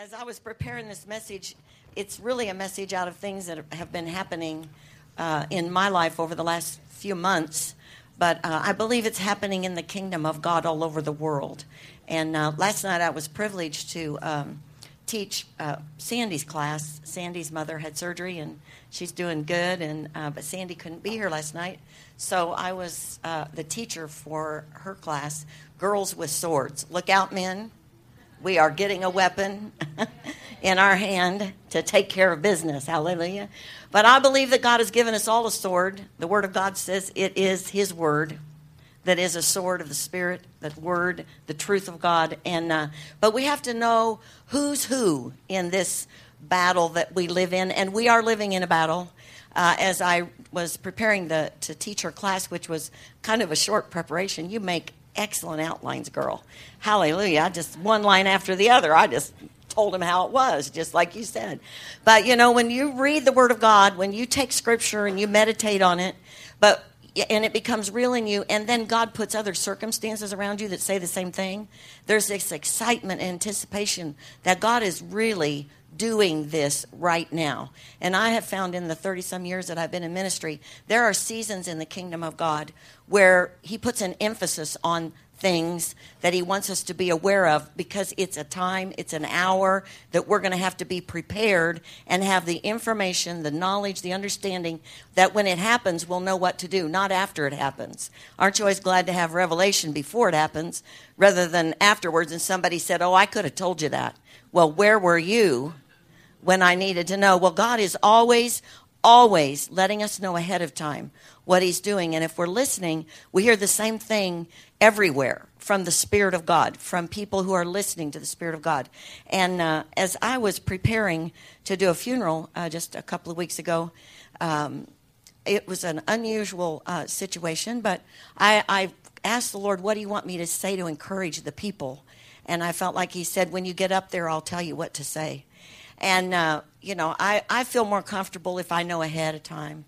as I was preparing this message, it's really a message out of things that have been happening uh, in my life over the last few months. But uh, I believe it's happening in the kingdom of God all over the world. And uh, last night I was privileged to um, teach uh, Sandy's class. Sandy's mother had surgery and she's doing good, and uh, but Sandy couldn't be here last night, so I was uh, the teacher for her class, Girls with Swords. Look out, men! We are getting a weapon in our hand to take care of business. Hallelujah! But I believe that God has given us all a sword. The Word of God says it is His Word that is a sword of the Spirit, that Word, the truth of God. And uh, but we have to know who's who in this battle that we live in, and we are living in a battle. Uh, as I was preparing the, to teach her class, which was kind of a short preparation, you make excellent outlines, girl. Hallelujah. I just one line after the other. I just told him how it was, just like you said. But you know, when you read the Word of God, when you take Scripture and you meditate on it, but and it becomes real in you, and then God puts other circumstances around you that say the same thing. There's this excitement, anticipation that God is really doing this right now. And I have found in the 30 some years that I've been in ministry, there are seasons in the kingdom of God where He puts an emphasis on things that he wants us to be aware of because it's a time, it's an hour that we're going to have to be prepared and have the information, the knowledge, the understanding that when it happens, we'll know what to do, not after it happens. Aren't you always glad to have revelation before it happens rather than afterwards and somebody said, Oh, I could have told you that? Well, where were you when I needed to know? Well, God is always, always letting us know ahead of time what he's doing. And if we're listening, we hear the same thing everywhere from the Spirit of God, from people who are listening to the Spirit of God. And uh, as I was preparing to do a funeral uh, just a couple of weeks ago, um, it was an unusual uh, situation, but I, I asked the Lord, What do you want me to say to encourage the people? And I felt like He said, When you get up there, I'll tell you what to say. And, uh, you know, I, I feel more comfortable if I know ahead of time.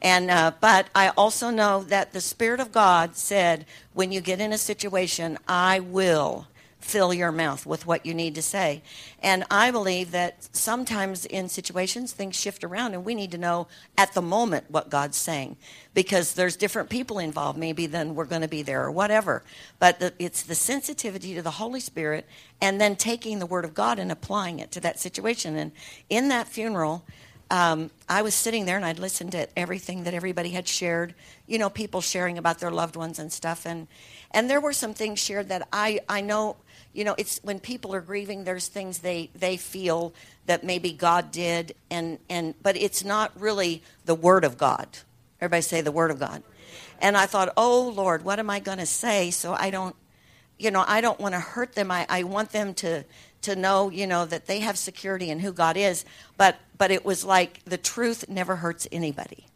And uh, but I also know that the Spirit of God said, when you get in a situation, I will fill your mouth with what you need to say. And I believe that sometimes in situations things shift around and we need to know at the moment what God's saying because there's different people involved maybe then we're going to be there or whatever. But it's the sensitivity to the Holy Spirit and then taking the word of God and applying it to that situation. And in that funeral, um, I was sitting there and I'd listened to everything that everybody had shared, you know, people sharing about their loved ones and stuff. And, and there were some things shared that I, I know, you know, it's when people are grieving, there's things they, they feel that maybe God did, and, and, but it's not really the Word of God. Everybody say the Word of God. And I thought, oh, Lord, what am I going to say so I don't, you know, I don't want to hurt them. I, I want them to, to know, you know, that they have security in who God is. But but it was like the truth never hurts anybody.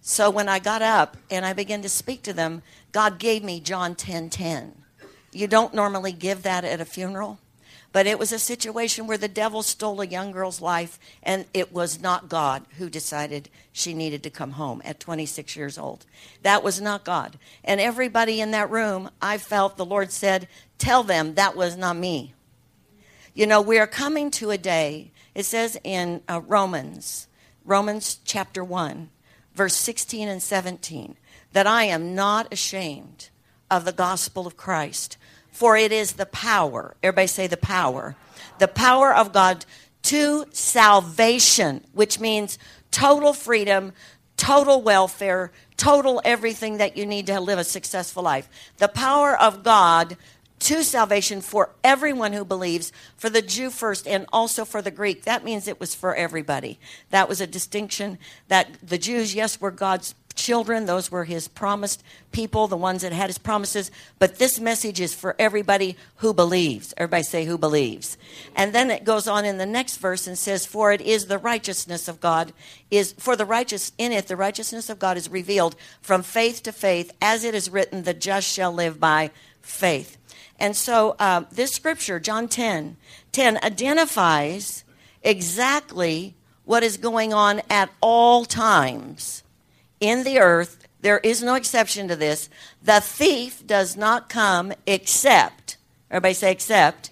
So when I got up and I began to speak to them, God gave me John 10:10. 10, 10. You don't normally give that at a funeral, but it was a situation where the devil stole a young girl's life and it was not God who decided she needed to come home at 26 years old. That was not God. And everybody in that room, I felt the Lord said, "Tell them that was not me." You know, we are coming to a day, it says in uh, Romans, Romans chapter 1, verse 16 and 17, that I am not ashamed of the gospel of Christ, for it is the power, everybody say the power, the power of God to salvation, which means total freedom, total welfare, total everything that you need to live a successful life. The power of God to salvation for everyone who believes, for the Jew first and also for the Greek. That means it was for everybody. That was a distinction that the Jews, yes, were God's children, those were his promised people, the ones that had his promises, but this message is for everybody who believes. Everybody say who believes. And then it goes on in the next verse and says, For it is the righteousness of God, is for the righteous in it, the righteousness of God is revealed from faith to faith, as it is written, the just shall live by faith. And so uh, this scripture, John 10, 10, identifies exactly what is going on at all times in the earth. There is no exception to this. The thief does not come except, everybody say except,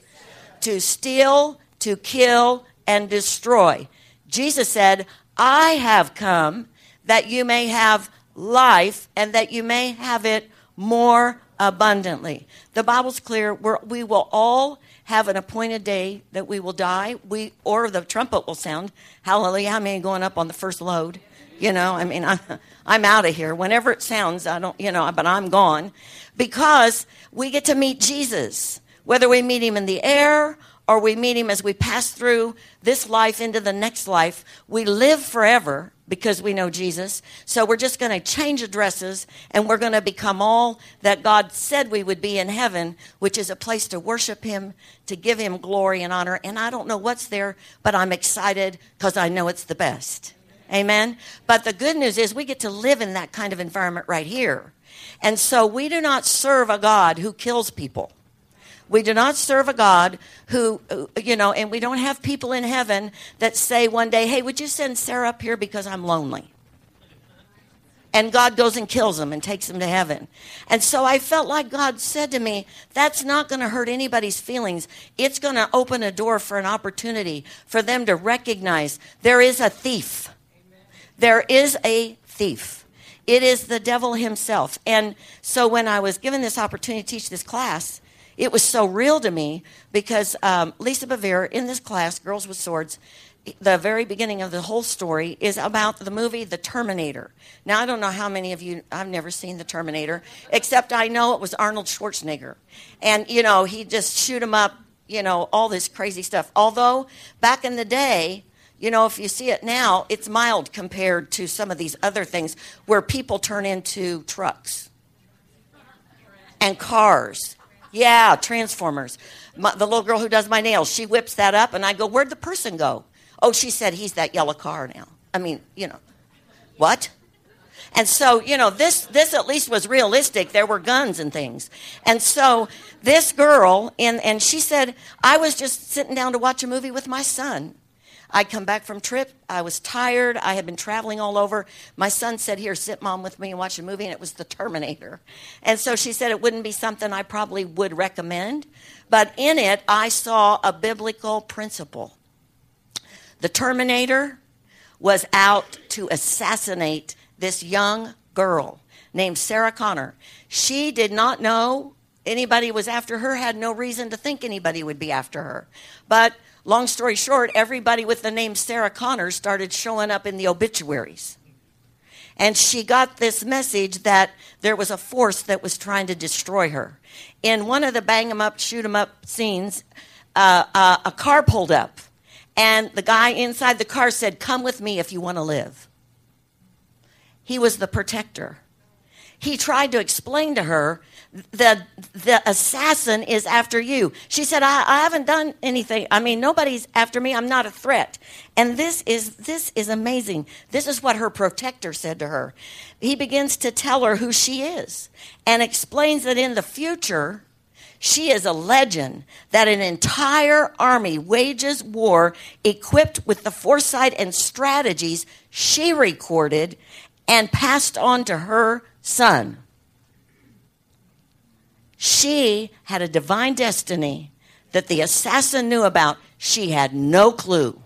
to steal, to kill and destroy. Jesus said, I have come that you may have life and that you may have it more abundantly. The Bible's clear. We're, we will all have an appointed day that we will die. We or the trumpet will sound. Hallelujah! How many going up on the first load? You know, I mean, I, I'm out of here. Whenever it sounds, I don't, you know, but I'm gone because we get to meet Jesus. Whether we meet him in the air or we meet him as we pass through this life into the next life, we live forever because we know Jesus. So we're just going to change addresses and we're going to become all that God said we would be in heaven, which is a place to worship Him, to give Him glory and honor. And I don't know what's there, but I'm excited because I know it's the best. Amen. But the good news is we get to live in that kind of environment right here. And so we do not serve a God who kills people. We do not serve a God who, uh, you know, and we don't have people in heaven that say one day, hey, would you send Sarah up here because I'm lonely? And God goes and kills them and takes them to heaven. And so I felt like God said to me, that's not going to hurt anybody's feelings. It's going to open a door for an opportunity for them to recognize there is a thief. There is a thief. It is the devil himself. And so when I was given this opportunity to teach this class, it was so real to me because um, Lisa Bevere in this class, Girls with Swords, the very beginning of the whole story is about the movie The Terminator. Now, I don't know how many of you, I've never seen The Terminator, except I know it was Arnold Schwarzenegger. And, you know, he just shoot him up, you know, all this crazy stuff. Although, back in the day, you know, if you see it now, it's mild compared to some of these other things where people turn into trucks and cars yeah, Transformers. My, the little girl who does my nails, she whips that up, and I go, Where'd the person go? Oh, she said he's that yellow car now. I mean, you know, what? And so, you know, this this at least was realistic. There were guns and things. And so this girl, and, and she said, I was just sitting down to watch a movie with my son. I'd come back from trip. I was tired. I had been traveling all over. My son said, Here, sit mom with me and watch a movie, and it was The Terminator. And so she said it wouldn't be something I probably would recommend, but in it, I saw a biblical principle. The Terminator was out to assassinate this young girl named Sarah Connor. She did not know anybody was after her, had no reason to think anybody would be after her. But Long story short, everybody with the name Sarah Connor started showing up in the obituaries. And she got this message that there was a force that was trying to destroy her. In one of the bang 'em up, shoot 'em up scenes, uh, uh, a car pulled up, and the guy inside the car said, Come with me if you want to live. He was the protector. He tried to explain to her the the assassin is after you. She said, I, I haven't done anything. I mean, nobody's after me. I'm not a threat. And this is this is amazing. This is what her protector said to her. He begins to tell her who she is and explains that in the future she is a legend that an entire army wages war equipped with the foresight and strategies she recorded and passed on to her son. She had a divine destiny that the assassin knew about. She had no clue,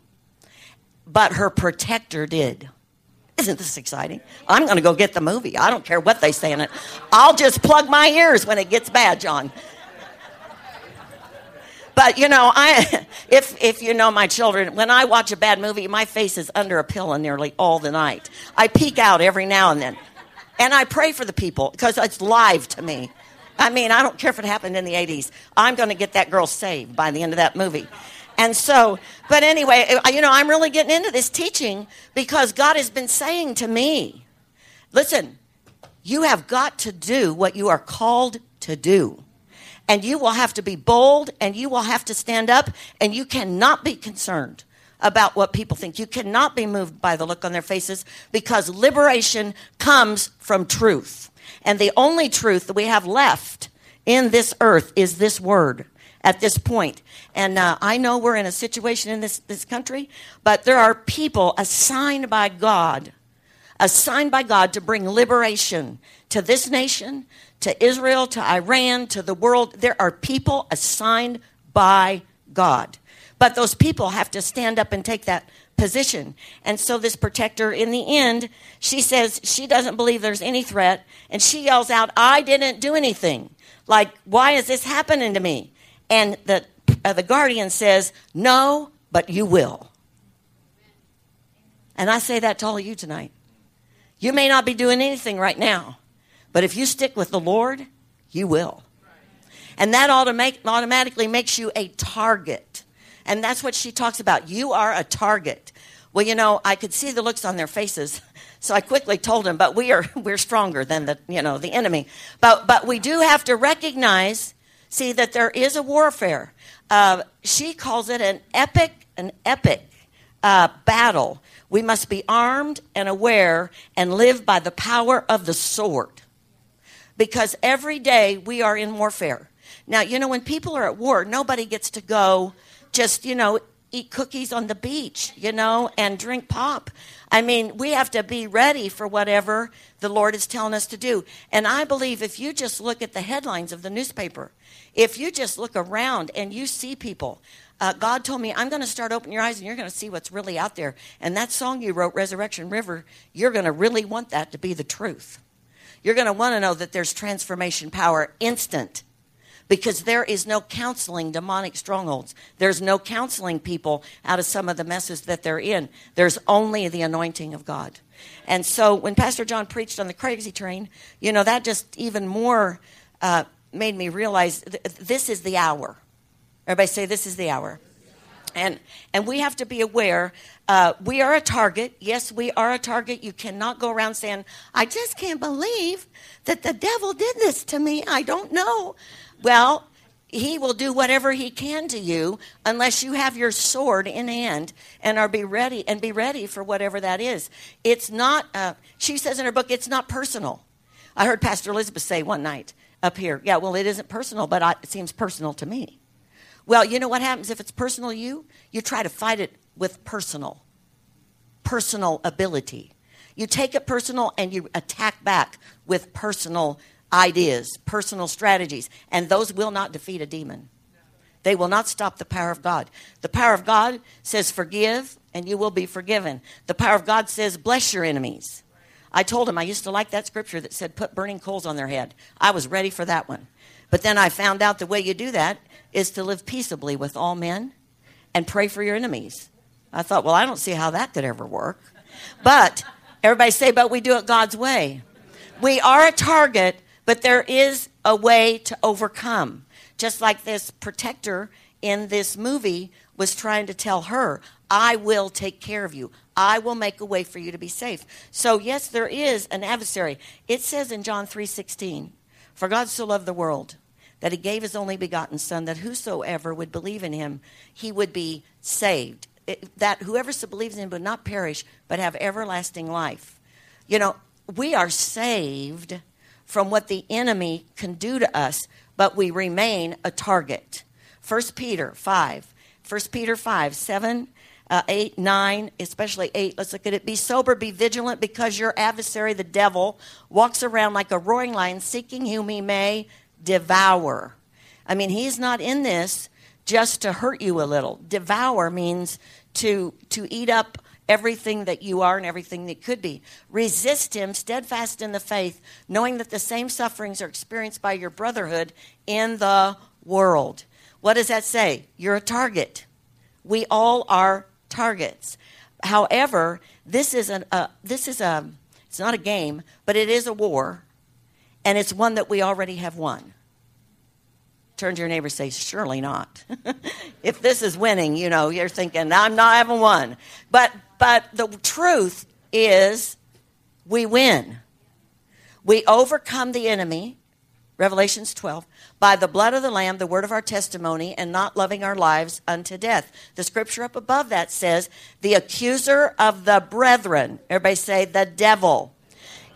but her protector did. Isn't this exciting? I'm going to go get the movie. I don't care what they say in it. I'll just plug my ears when it gets bad, John. But you know, I if if you know my children, when I watch a bad movie, my face is under a pillow nearly all the night. I peek out every now and then. And I pray for the people because it's live to me. I mean, I don't care if it happened in the 80s. I'm going to get that girl saved by the end of that movie. And so, but anyway, you know, I'm really getting into this teaching because God has been saying to me, listen, you have got to do what you are called to do. And you will have to be bold and you will have to stand up and you cannot be concerned about what people think. You cannot be moved by the look on their faces because liberation comes from truth. And the only truth that we have left in this earth is this word at this point. And uh, I know we're in a situation in this, this country, but there are people assigned by God, assigned by God to bring liberation to this nation, to Israel, to Iran, to the world. There are people assigned by God. But those people have to stand up and take that position. And so this protector, in the end, she says she doesn't believe there's any threat, and she yells out, I didn't do anything. Like, why is this happening to me? And the, uh, the guardian says, No, but you will. And I say that to all of you tonight. You may not be doing anything right now, but if you stick with the Lord, you will. And that automatic, automatically makes you a target. And that's what she talks about. You are a target. Well, you know, I could see the looks on their faces. So I quickly told them, but we are we're stronger than the you know the enemy. But but we do have to recognize, see that there is a warfare. Uh, she calls it an epic an epic uh, battle. We must be armed and aware and live by the power of the sword, because every day we are in warfare. Now you know when people are at war, nobody gets to go just you know eat cookies on the beach, you know, and drink pop. I mean, we have to be ready for whatever the Lord is telling us to do. And I believe if you just look at the headlines of the newspaper, if you just look around and you see people, uh, God told me, I'm going to start opening your eyes and you're going to see what's really out there. And that song you wrote, Resurrection River, you're going to really want that to be the truth. You're going to want to know that there's transformation power instant because there is no counseling demonic strongholds. There's no counseling people out of some of the messes that they're in. There's only the anointing of God. And so when Pastor John preached on the crazy train, you know, that just even more uh, made me realize th- this is the hour. Everybody say, This is the hour. And, and we have to be aware uh, we are a target. Yes, we are a target. You cannot go around saying, I just can't believe that the devil did this to me. I don't know. Well, he will do whatever he can to you unless you have your sword in hand and are be ready and be ready for whatever that is. It's not. Uh, she says in her book, it's not personal. I heard Pastor Elizabeth say one night up here, yeah, well, it isn't personal, but I, it seems personal to me. Well, you know what happens if it's personal to you? You try to fight it with personal, personal ability. You take it personal and you attack back with personal ideas, personal strategies, and those will not defeat a demon. They will not stop the power of God. The power of God says, Forgive, and you will be forgiven. The power of God says, Bless your enemies. I told him I used to like that scripture that said, Put burning coals on their head. I was ready for that one. But then I found out the way you do that is to live peaceably with all men and pray for your enemies. I thought, well, I don't see how that could ever work. But everybody say, but we do it God's way. We are a target but there is a way to overcome. Just like this protector in this movie was trying to tell her, I will take care of you. I will make a way for you to be safe. So yes, there is an adversary. It says in John 3:16, "For God so loved the world that he gave his only begotten son that whosoever would believe in him, he would be saved. It, that whoever so believes in him would not perish but have everlasting life." You know, we are saved from what the enemy can do to us, but we remain a target. 1 Peter 5. 1 Peter 5, 7, uh, 8, 9, especially 8. Let's look at it. Be sober, be vigilant, because your adversary, the devil, walks around like a roaring lion, seeking whom he may devour. I mean, he's not in this just to hurt you a little. Devour means to, to eat up everything that you are and everything that could be. Resist him, steadfast in the faith, knowing that the same sufferings are experienced by your brotherhood in the world. What does that say? You're a target. We all are targets. However, this is an uh, this is a it's not a game, but it is a war, and it's one that we already have won. Turn to your neighbor say, Surely not. if this is winning, you know, you're thinking, I'm not having won. But but the truth is we win. We overcome the enemy, Revelations 12, by the blood of the Lamb, the word of our testimony, and not loving our lives unto death. The scripture up above that says, the accuser of the brethren, everybody say, the devil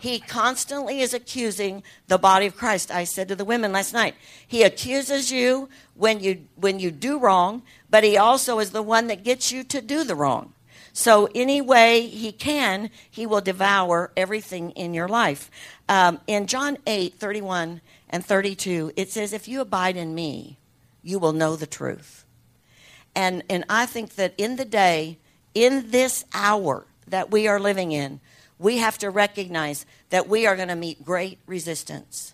he constantly is accusing the body of Christ. I said to the women last night, he accuses you when you when you do wrong, but he also is the one that gets you to do the wrong. So any way he can, he will devour everything in your life. Um, in John 8, 31 and 32, it says, If you abide in me, you will know the truth. And, and I think that in the day, in this hour that we are living in, we have to recognize that we are going to meet great resistance.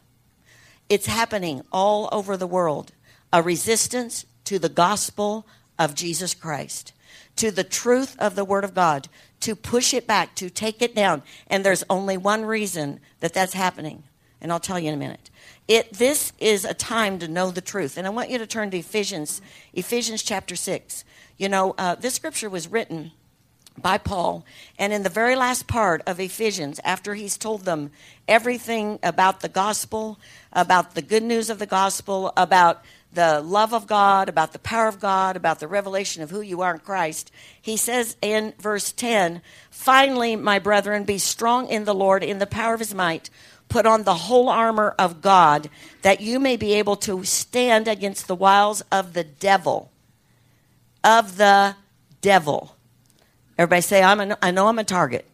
It's happening all over the world a resistance to the gospel of Jesus Christ, to the truth of the Word of God, to push it back, to take it down. And there's only one reason that that's happening. And I'll tell you in a minute. It, this is a time to know the truth. And I want you to turn to Ephesians, Ephesians chapter 6. You know, uh, this scripture was written by Paul. And in the very last part of Ephesians, after he's told them everything about the gospel, about the good news of the gospel, about the love of God, about the power of God, about the revelation of who you are in Christ, he says in verse 10 Finally, my brethren, be strong in the Lord, in the power of his might. Put on the whole armor of God, that you may be able to stand against the wiles of the devil. Of the devil. Everybody say, I'm I know I'm a target.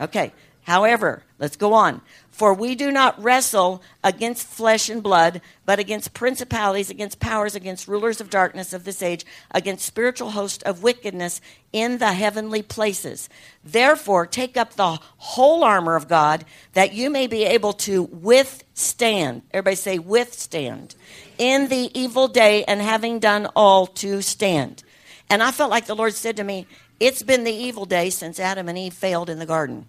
Okay. However, let's go on. For we do not wrestle against flesh and blood, but against principalities, against powers, against rulers of darkness of this age, against spiritual hosts of wickedness in the heavenly places. Therefore, take up the whole armor of God that you may be able to withstand. Everybody say, withstand. In the evil day, and having done all to stand. And I felt like the Lord said to me, It's been the evil day since Adam and Eve failed in the garden.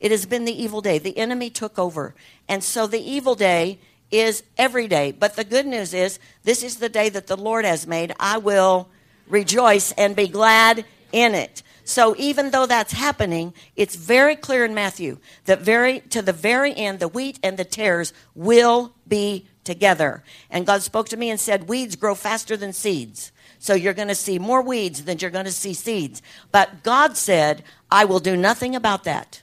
It has been the evil day. The enemy took over. And so the evil day is every day. But the good news is this is the day that the Lord has made. I will rejoice and be glad in it. So even though that's happening, it's very clear in Matthew that very to the very end the wheat and the tares will be together. And God spoke to me and said, "Weeds grow faster than seeds." So you're going to see more weeds than you're going to see seeds. But God said, "I will do nothing about that."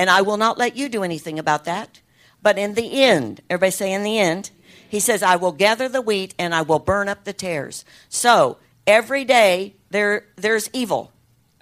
And I will not let you do anything about that. But in the end, everybody say in the end, he says, I will gather the wheat and I will burn up the tares. So every day there, there's evil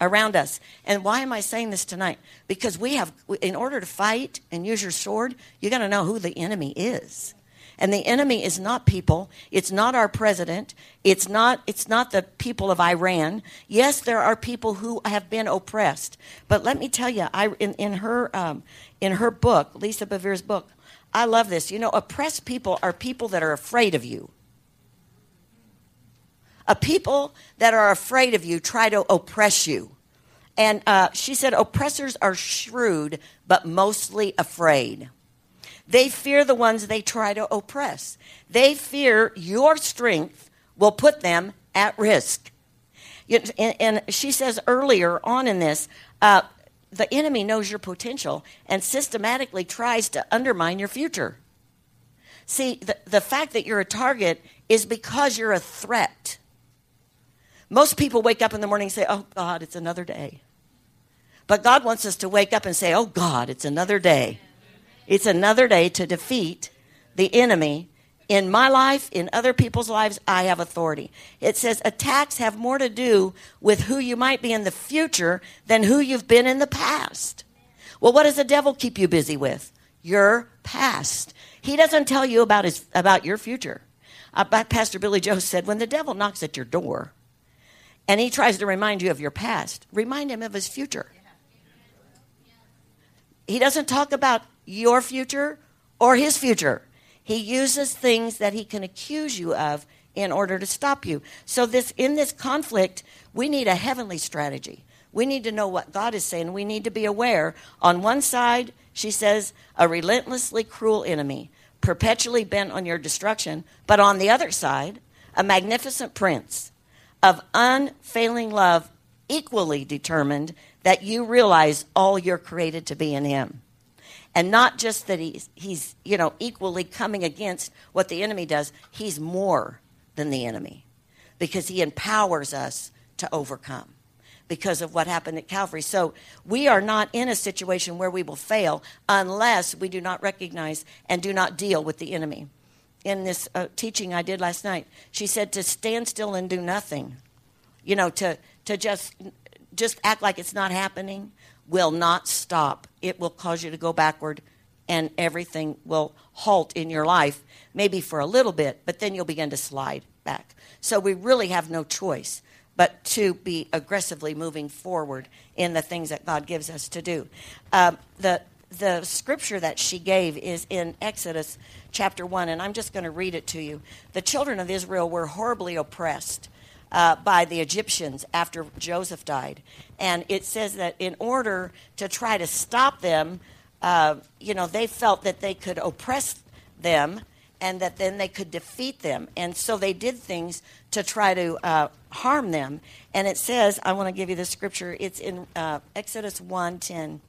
around us. And why am I saying this tonight? Because we have, in order to fight and use your sword, you got to know who the enemy is. And the enemy is not people. It's not our president. It's not, it's not the people of Iran. Yes, there are people who have been oppressed. But let me tell you, I, in, in, her, um, in her book, Lisa Bevere's book, I love this. You know, oppressed people are people that are afraid of you. A people that are afraid of you try to oppress you. And uh, she said, oppressors are shrewd, but mostly afraid. They fear the ones they try to oppress. They fear your strength will put them at risk. And she says earlier on in this, uh, the enemy knows your potential and systematically tries to undermine your future. See, the, the fact that you're a target is because you're a threat. Most people wake up in the morning and say, Oh God, it's another day. But God wants us to wake up and say, Oh God, it's another day. It's another day to defeat the enemy. In my life, in other people's lives, I have authority. It says attacks have more to do with who you might be in the future than who you've been in the past. Well, what does the devil keep you busy with? Your past. He doesn't tell you about his about your future. Uh, Pastor Billy Joe said, when the devil knocks at your door and he tries to remind you of your past, remind him of his future. He doesn't talk about your future or his future. He uses things that he can accuse you of in order to stop you. So this in this conflict, we need a heavenly strategy. We need to know what God is saying. We need to be aware. On one side, she says, a relentlessly cruel enemy, perpetually bent on your destruction, but on the other side, a magnificent prince of unfailing love, equally determined that you realize all you're created to be in him and not just that he's he's you know equally coming against what the enemy does he's more than the enemy because he empowers us to overcome because of what happened at Calvary. So we are not in a situation where we will fail unless we do not recognize and do not deal with the enemy. In this uh, teaching I did last night, she said to stand still and do nothing. You know, to to just just act like it's not happening will not stop. It will cause you to go backward and everything will halt in your life, maybe for a little bit, but then you'll begin to slide back. So we really have no choice but to be aggressively moving forward in the things that God gives us to do. Um, the the scripture that she gave is in Exodus chapter 1, and I'm just going to read it to you. The children of Israel were horribly oppressed uh, by the Egyptians after Joseph died. And it says that in order to try to stop them, uh, you know, they felt that they could oppress them and that then they could defeat them. And so they did things to try to uh, harm them. And it says, I want to give you the scripture. It's in uh, Exodus 1:10.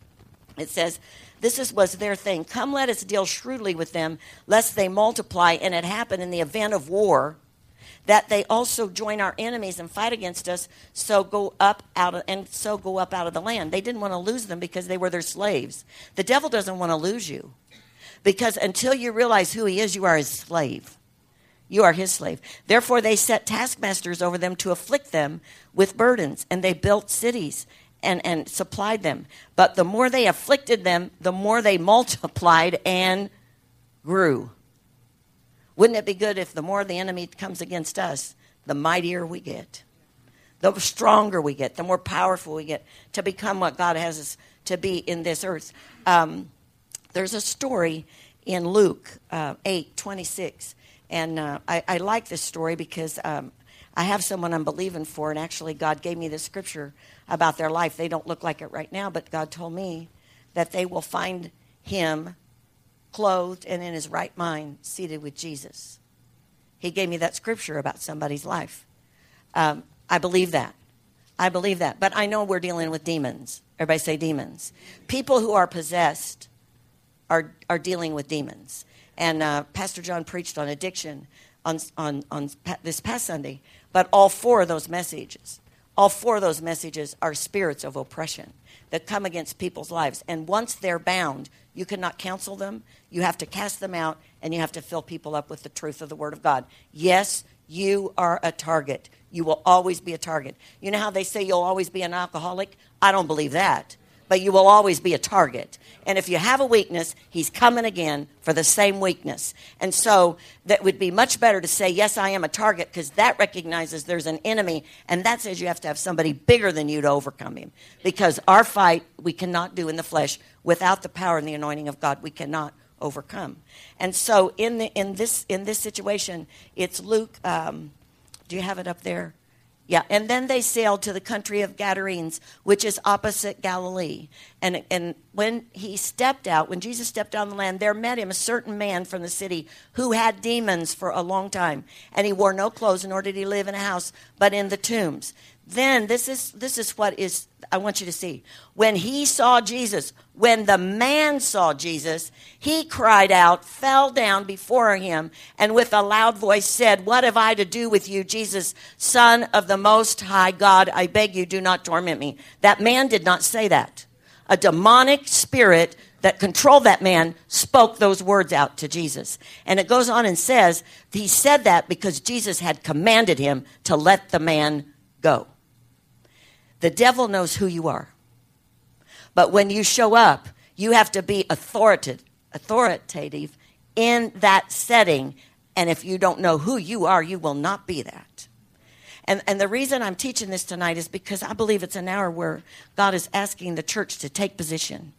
It says, "This is, was their thing. Come, let us deal shrewdly with them, lest they multiply." And it happened in the event of war that they also join our enemies and fight against us. So go up out of, and so go up out of the land. They didn't want to lose them because they were their slaves. The devil doesn't want to lose you. Because until you realize who he is, you are his slave. You are his slave. Therefore, they set taskmasters over them to afflict them with burdens, and they built cities and, and supplied them. But the more they afflicted them, the more they multiplied and grew. Wouldn't it be good if the more the enemy comes against us, the mightier we get? The stronger we get, the more powerful we get to become what God has us to be in this earth. Um, there's a story in Luke uh, 8 26. And uh, I, I, like this story because um, I have someone I'm believing for, and actually, God gave me the scripture about their life. They don't look like it right now, but God told me that they will find him clothed and in his right mind, seated with Jesus. He gave me that scripture about somebody's life. Um, I believe that. I believe that. But I know we're dealing with demons. Everybody say demons. People who are possessed are, are dealing with demons. And uh, Pastor John preached on addiction on, on, on this past Sunday. But all four of those messages, all four of those messages are spirits of oppression that come against people's lives. And once they're bound, you cannot counsel them. You have to cast them out, and you have to fill people up with the truth of the Word of God. Yes, you are a target. You will always be a target. You know how they say you'll always be an alcoholic? I don't believe that but you will always be a target. And if you have a weakness, he's coming again for the same weakness. And so that would be much better to say, Yes, I am a target, because that recognizes there's an enemy, and that says you have to have somebody bigger than you to overcome him. Because our fight we cannot do in the flesh without the power and the anointing of God. We cannot overcome. And so in the in this in this situation, it's Luke. Um, do you have it up there? Yeah, and then they sailed to the country of Gadarenes, which is opposite Galilee. And, and when he stepped out, when Jesus stepped on the land, there met him a certain man from the city who had demons for a long time. And he wore no clothes, nor did he live in a house, but in the tombs. Then this is this is what is I want you to see. When he saw Jesus, when the man saw Jesus, he cried out, fell down before him, and with a loud voice said, What have I to do with you, Jesus, Son of the Most High God? I beg you, do not torment me. That man did not say that. A demonic spirit that controlled that man spoke those words out to Jesus. And it goes on and says, He said that because Jesus had commanded him to let the man go. The devil knows who you are. But when you show up, you have to be authoritative, in that setting. And if you don't know who you are, you will not be that. And, and the reason I'm teaching this tonight is because I believe it's an hour where God is asking the church to take position,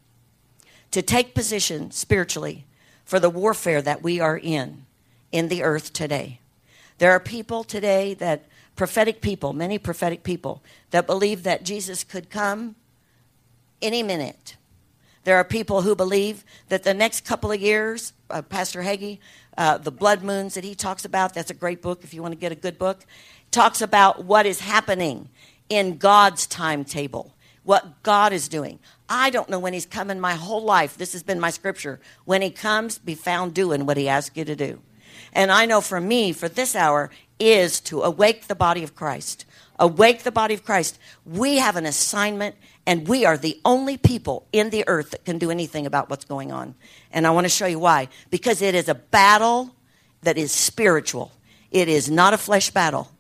to take position spiritually for the warfare that we are in in the earth today. There are people today that prophetic people, many prophetic people, that believe that Jesus could come any minute. There are people who believe that the next couple of years, uh, Pastor Hagee, uh, the blood moons that he talks about, that's a great book if you want to get a good book, talks about what is happening in God's timetable, what God is doing. I don't know when he's coming my whole life. This has been my scripture. When he comes, be found doing what he asks you to do. And I know for me, for this hour, is to awake the body of Christ. Awake the body of Christ. We have an assignment, and we are the only people in the earth that can do anything about what's going on. And I want to show you why. Because it is a battle that is spiritual, it is not a flesh battle.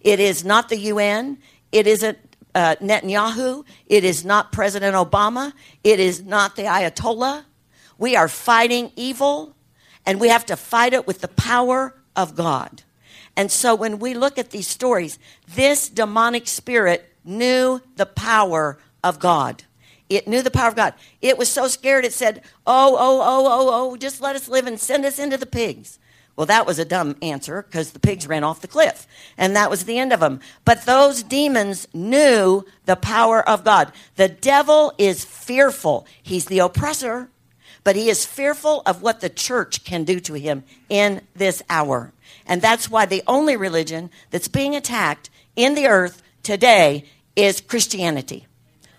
It is not the UN. It isn't uh, Netanyahu. It is not President Obama. It is not the Ayatollah. We are fighting evil, and we have to fight it with the power of God. And so when we look at these stories, this demonic spirit knew the power of God. It knew the power of God. It was so scared it said, Oh, oh, oh, oh, oh, just let us live and send us into the pigs. Well, that was a dumb answer because the pigs ran off the cliff, and that was the end of them. But those demons knew the power of God. The devil is fearful. He's the oppressor, but he is fearful of what the church can do to him in this hour. And that's why the only religion that's being attacked in the earth today is Christianity.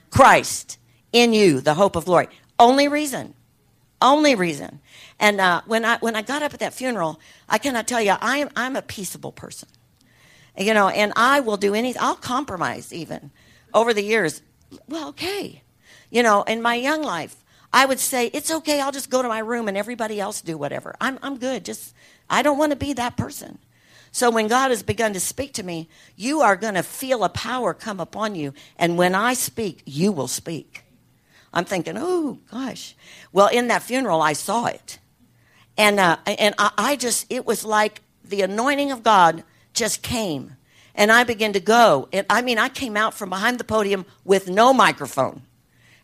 Christ in you, the hope of glory. Only reason. Only reason. And uh, when I when I got up at that funeral, I cannot tell you, I'm I'm a peaceable person, you know, and I will do anything. I'll compromise even over the years. Well, okay, you know, in my young life, I would say it's okay. I'll just go to my room and everybody else do whatever. I'm I'm good. Just I don't want to be that person. So when God has begun to speak to me, you are going to feel a power come upon you, and when I speak, you will speak. I'm thinking, oh gosh. Well, in that funeral, I saw it. And, uh, and I, I just, it was like the anointing of God just came. And I began to go. And I mean, I came out from behind the podium with no microphone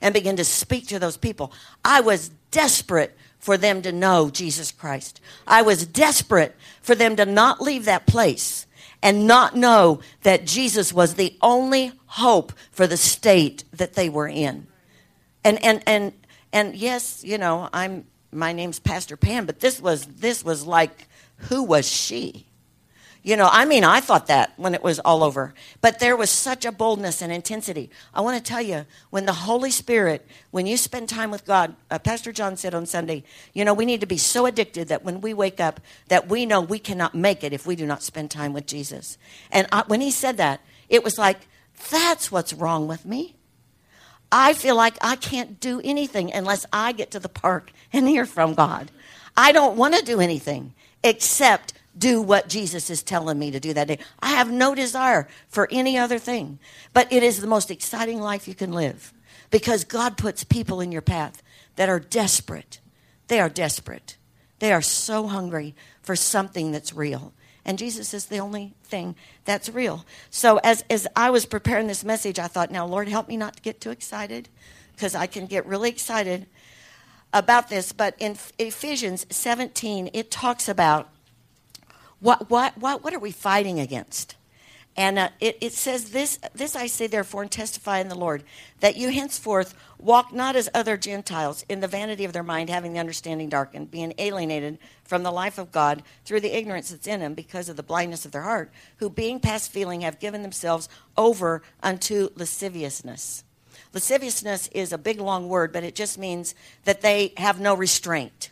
and began to speak to those people. I was desperate for them to know Jesus Christ. I was desperate for them to not leave that place and not know that Jesus was the only hope for the state that they were in and and and and yes, you know, I'm my name's Pastor Pam, but this was this was like who was she? You know, I mean, I thought that when it was all over. But there was such a boldness and intensity. I want to tell you, when the Holy Spirit, when you spend time with God, uh, Pastor John said on Sunday, you know, we need to be so addicted that when we wake up, that we know we cannot make it if we do not spend time with Jesus. And I, when he said that, it was like, that's what's wrong with me. I feel like I can't do anything unless I get to the park and hear from God. I don't want to do anything except do what Jesus is telling me to do that day. I have no desire for any other thing. But it is the most exciting life you can live because God puts people in your path that are desperate. They are desperate. They are so hungry for something that's real. And Jesus is the only thing that's real. So as, as I was preparing this message, I thought, now, Lord, help me not to get too excited because I can get really excited about this. But in Ephesians 17, it talks about what, what, what, what are we fighting against? And uh, it, it says, this, this I say, therefore, and testify in the Lord, that you henceforth walk not as other Gentiles in the vanity of their mind, having the understanding darkened, being alienated from the life of God through the ignorance that's in them because of the blindness of their heart, who, being past feeling, have given themselves over unto lasciviousness. Lasciviousness is a big, long word, but it just means that they have no restraint.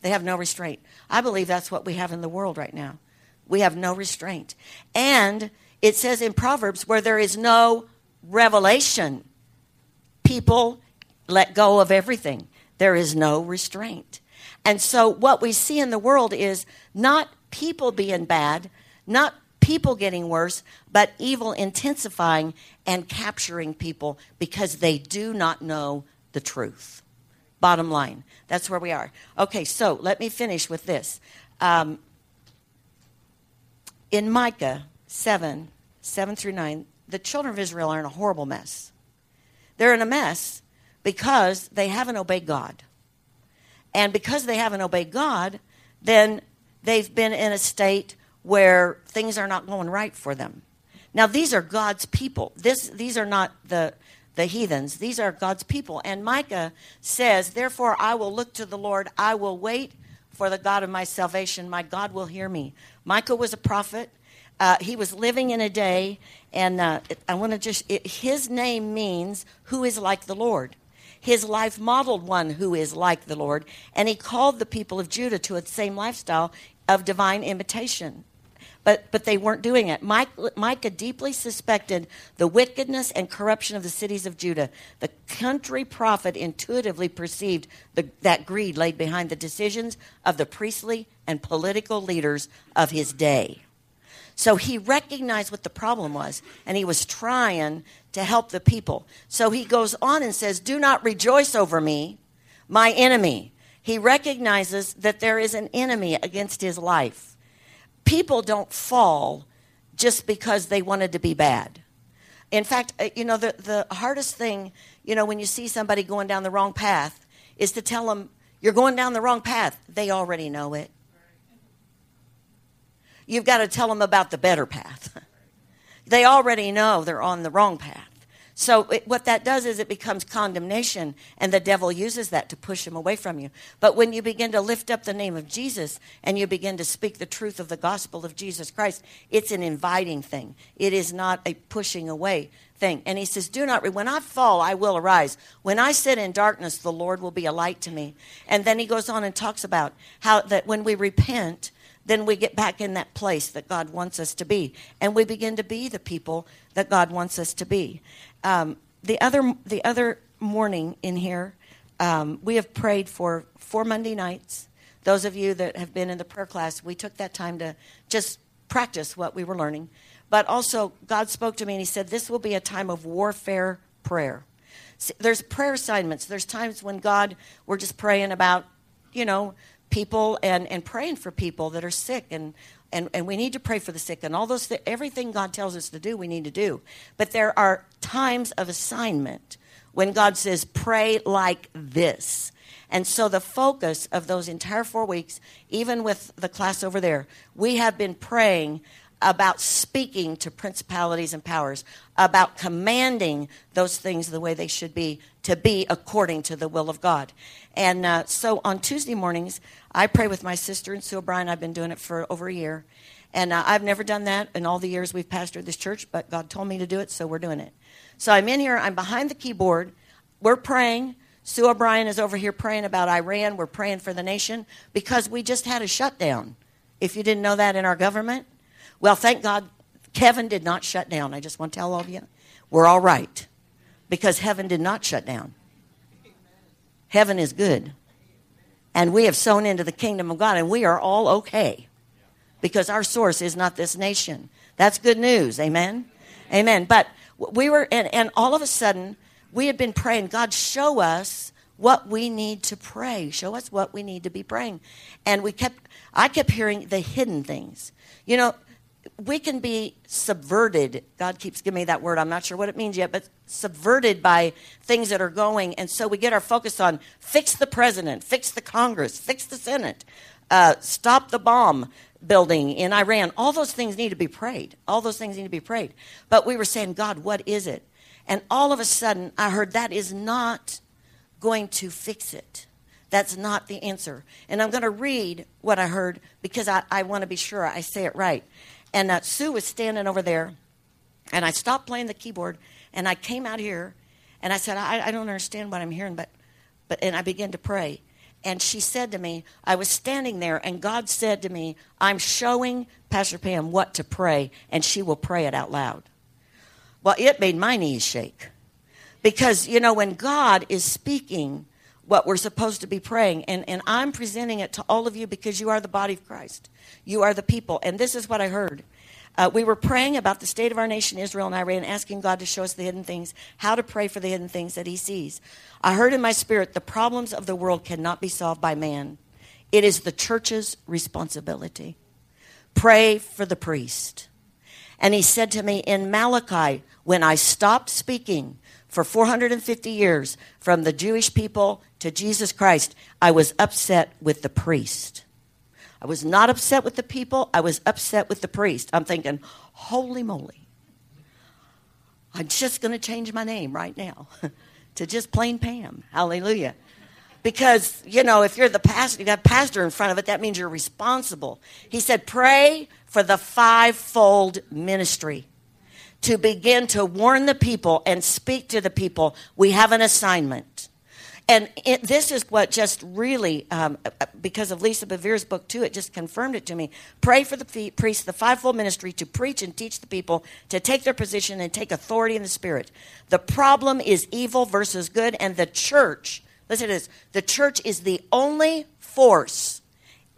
They have no restraint. I believe that's what we have in the world right now. We have no restraint. And it says in Proverbs, where there is no revelation, people let go of everything. There is no restraint. And so, what we see in the world is not people being bad, not people getting worse, but evil intensifying and capturing people because they do not know the truth. Bottom line, that's where we are. Okay, so let me finish with this. Um, in Micah 7 7 through 9, the children of Israel are in a horrible mess. They're in a mess because they haven't obeyed God. And because they haven't obeyed God, then they've been in a state where things are not going right for them. Now, these are God's people. This, these are not the, the heathens. These are God's people. And Micah says, Therefore, I will look to the Lord. I will wait for the God of my salvation. My God will hear me. Micah was a prophet. Uh, he was living in a day, and uh, I want to just, it, his name means who is like the Lord. His life modeled one who is like the Lord, and he called the people of Judah to a same lifestyle of divine imitation. But, but they weren't doing it. Micah deeply suspected the wickedness and corruption of the cities of Judah. The country prophet intuitively perceived the, that greed laid behind the decisions of the priestly and political leaders of his day. So he recognized what the problem was, and he was trying to help the people. So he goes on and says, Do not rejoice over me, my enemy. He recognizes that there is an enemy against his life. People don't fall just because they wanted to be bad. In fact, uh, you know, the, the hardest thing, you know, when you see somebody going down the wrong path is to tell them, you're going down the wrong path. They already know it. You've got to tell them about the better path. they already know they're on the wrong path. So it, what that does is it becomes condemnation, and the devil uses that to push him away from you. But when you begin to lift up the name of Jesus and you begin to speak the truth of the gospel of Jesus Christ, it's an inviting thing. It is not a pushing away thing. And he says, Do not, re- when I fall, I will arise. When I sit in darkness, the Lord will be a light to me. And then he goes on and talks about how that when we repent, then we get back in that place that God wants us to be. And we begin to be the people that God wants us to be. Um, the, other, the other morning in here, um, we have prayed for four Monday nights. Those of you that have been in the prayer class, we took that time to just practice what we were learning. But also, God spoke to me and He said, This will be a time of warfare prayer. See, there's prayer assignments. There's times when God, we're just praying about, you know, people and, and praying for people that are sick and, and, and we need to pray for the sick and all those th- everything god tells us to do we need to do. But there are times of assignment when god says pray like this. And so the focus of those entire four weeks even with the class over there we have been praying about speaking to principalities and powers, about commanding those things the way they should be to be according to the will of God. And uh, so on Tuesday mornings, I pray with my sister and Sue O'Brien. I've been doing it for over a year. And uh, I've never done that in all the years we've pastored this church, but God told me to do it, so we're doing it. So I'm in here, I'm behind the keyboard. We're praying. Sue O'Brien is over here praying about Iran. We're praying for the nation because we just had a shutdown. If you didn't know that in our government, well, thank God heaven did not shut down. I just want to tell all of you, we're all right because heaven did not shut down. Heaven is good. And we have sown into the kingdom of God, and we are all okay because our source is not this nation. That's good news. Amen. Amen. But we were, and, and all of a sudden, we had been praying, God, show us what we need to pray. Show us what we need to be praying. And we kept, I kept hearing the hidden things. You know, we can be subverted. God keeps giving me that word. I'm not sure what it means yet, but subverted by things that are going. And so we get our focus on fix the president, fix the Congress, fix the Senate, uh, stop the bomb building in Iran. All those things need to be prayed. All those things need to be prayed. But we were saying, God, what is it? And all of a sudden, I heard that is not going to fix it. That's not the answer. And I'm going to read what I heard because I, I want to be sure I say it right. And uh, Sue was standing over there, and I stopped playing the keyboard, and I came out here, and I said, I, I don't understand what I'm hearing, but, but, and I began to pray. And she said to me, I was standing there, and God said to me, I'm showing Pastor Pam what to pray, and she will pray it out loud. Well, it made my knees shake. Because, you know, when God is speaking what we're supposed to be praying, and, and I'm presenting it to all of you because you are the body of Christ. You are the people. And this is what I heard. Uh, we were praying about the state of our nation, Israel and Iran, asking God to show us the hidden things, how to pray for the hidden things that He sees. I heard in my spirit the problems of the world cannot be solved by man, it is the church's responsibility. Pray for the priest. And he said to me in Malachi, when I stopped speaking for 450 years from the Jewish people to Jesus Christ, I was upset with the priest. I was not upset with the people, I was upset with the priest. I'm thinking, holy moly. I'm just going to change my name right now to just plain Pam. Hallelujah. Because, you know, if you're the pastor, you got pastor in front of it, that means you're responsible. He said, pray for the fivefold ministry to begin to warn the people and speak to the people. We have an assignment. And it, this is what just really, um, uh, because of Lisa Bevere's book too, it just confirmed it to me. Pray for the priests, the fivefold ministry, to preach and teach the people to take their position and take authority in the spirit. The problem is evil versus good, and the church. Listen to this: the church is the only force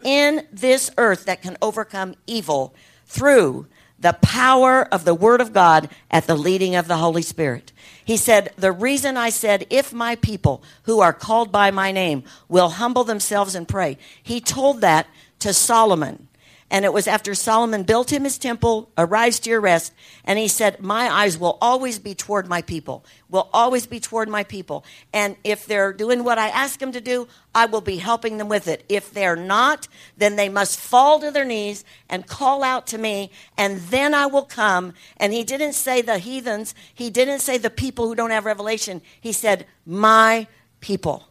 in this earth that can overcome evil through the power of the Word of God at the leading of the Holy Spirit. He said, The reason I said, if my people who are called by my name will humble themselves and pray, he told that to Solomon. And it was after Solomon built him his temple, arise to your rest, and he said, My eyes will always be toward my people, will always be toward my people. And if they're doing what I ask them to do, I will be helping them with it. If they're not, then they must fall to their knees and call out to me, and then I will come. And he didn't say the heathens, he didn't say the people who don't have revelation. He said, My people.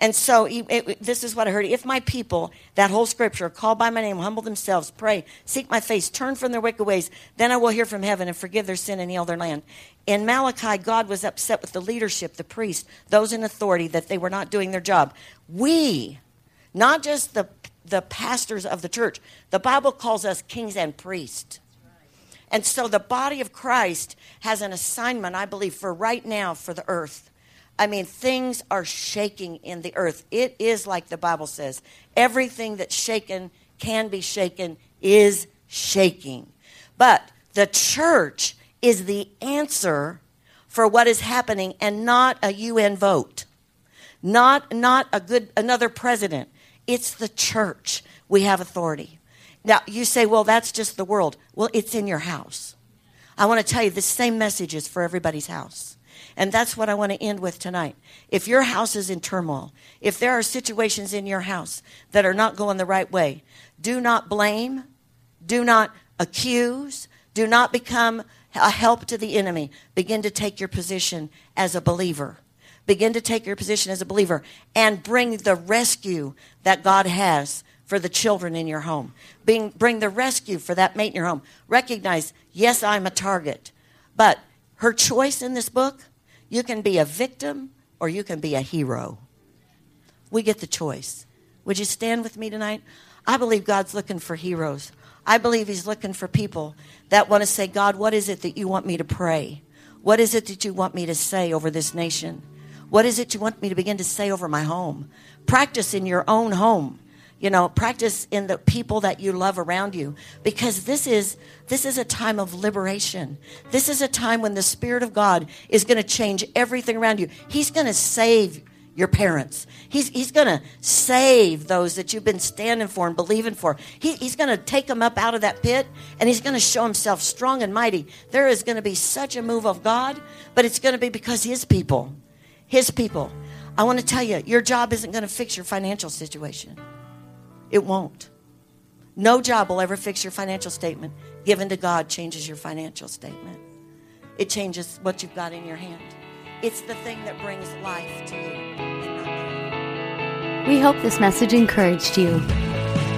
And so it, it, this is what I heard. If my people, that whole scripture, called by my name, humble themselves, pray, seek my face, turn from their wicked ways, then I will hear from heaven and forgive their sin and heal their land. In Malachi, God was upset with the leadership, the priests, those in authority, that they were not doing their job. We, not just the, the pastors of the church, the Bible calls us kings and priests. And so the body of Christ has an assignment, I believe, for right now for the earth I mean, things are shaking in the earth. It is like the Bible says everything that's shaken can be shaken is shaking. But the church is the answer for what is happening and not a UN vote. Not not a good another president. It's the church. We have authority. Now, you say, "Well, that's just the world." Well, it's in your house. I want to tell you the same message is for everybody's house. And that's what I want to end with tonight. If your house is in turmoil, if there are situations in your house that are not going the right way, do not blame, do not accuse, do not become a help to the enemy. Begin to take your position as a believer. Begin to take your position as a believer and bring the rescue that God has for the children in your home. Bring, bring the rescue for that mate in your home. Recognize, yes, I'm a target. But her choice in this book you can be a victim or you can be a hero. We get the choice. Would you stand with me tonight? I believe God's looking for heroes. I believe He's looking for people that want to say, God, what is it that you want me to pray? What is it that you want me to say over this nation? What is it you want me to begin to say over my home? Practice in your own home you know practice in the people that you love around you. Because this is this is a time of liberation. This is a time when the spirit of god is going to change everything around you. He's going to save your parents. He's, he's going to save those that you've been standing for and believing for. He, he's going to take them up out of that pit and he's going to show himself strong and mighty. There is going to be such a move of god but it's going to be because his people his people. I want to tell you your job isn't going to fix your financial situation it won't. No job will ever fix your financial statement. Given to God changes your financial statement. It changes what you've got in your hand. It's the thing that brings life to you. We hope this message encouraged you.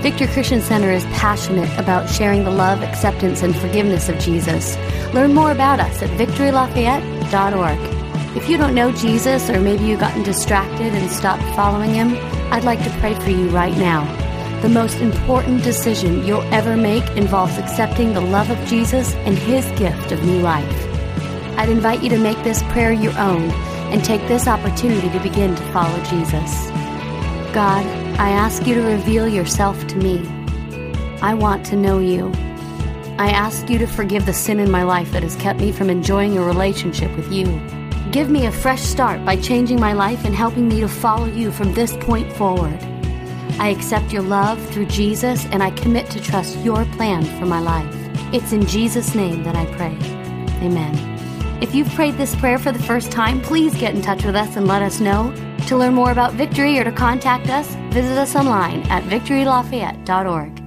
Victory Christian Center is passionate about sharing the love, acceptance, and forgiveness of Jesus. Learn more about us at victorylafayette.org. If you don't know Jesus, or maybe you've gotten distracted and stopped following him, I'd like to pray for you right now. The most important decision you'll ever make involves accepting the love of Jesus and His gift of new life. I'd invite you to make this prayer your own and take this opportunity to begin to follow Jesus. God, I ask you to reveal yourself to me. I want to know you. I ask you to forgive the sin in my life that has kept me from enjoying a relationship with you. Give me a fresh start by changing my life and helping me to follow you from this point forward. I accept your love through Jesus and I commit to trust your plan for my life. It's in Jesus' name that I pray. Amen. If you've prayed this prayer for the first time, please get in touch with us and let us know. To learn more about Victory or to contact us, visit us online at victorylafayette.org.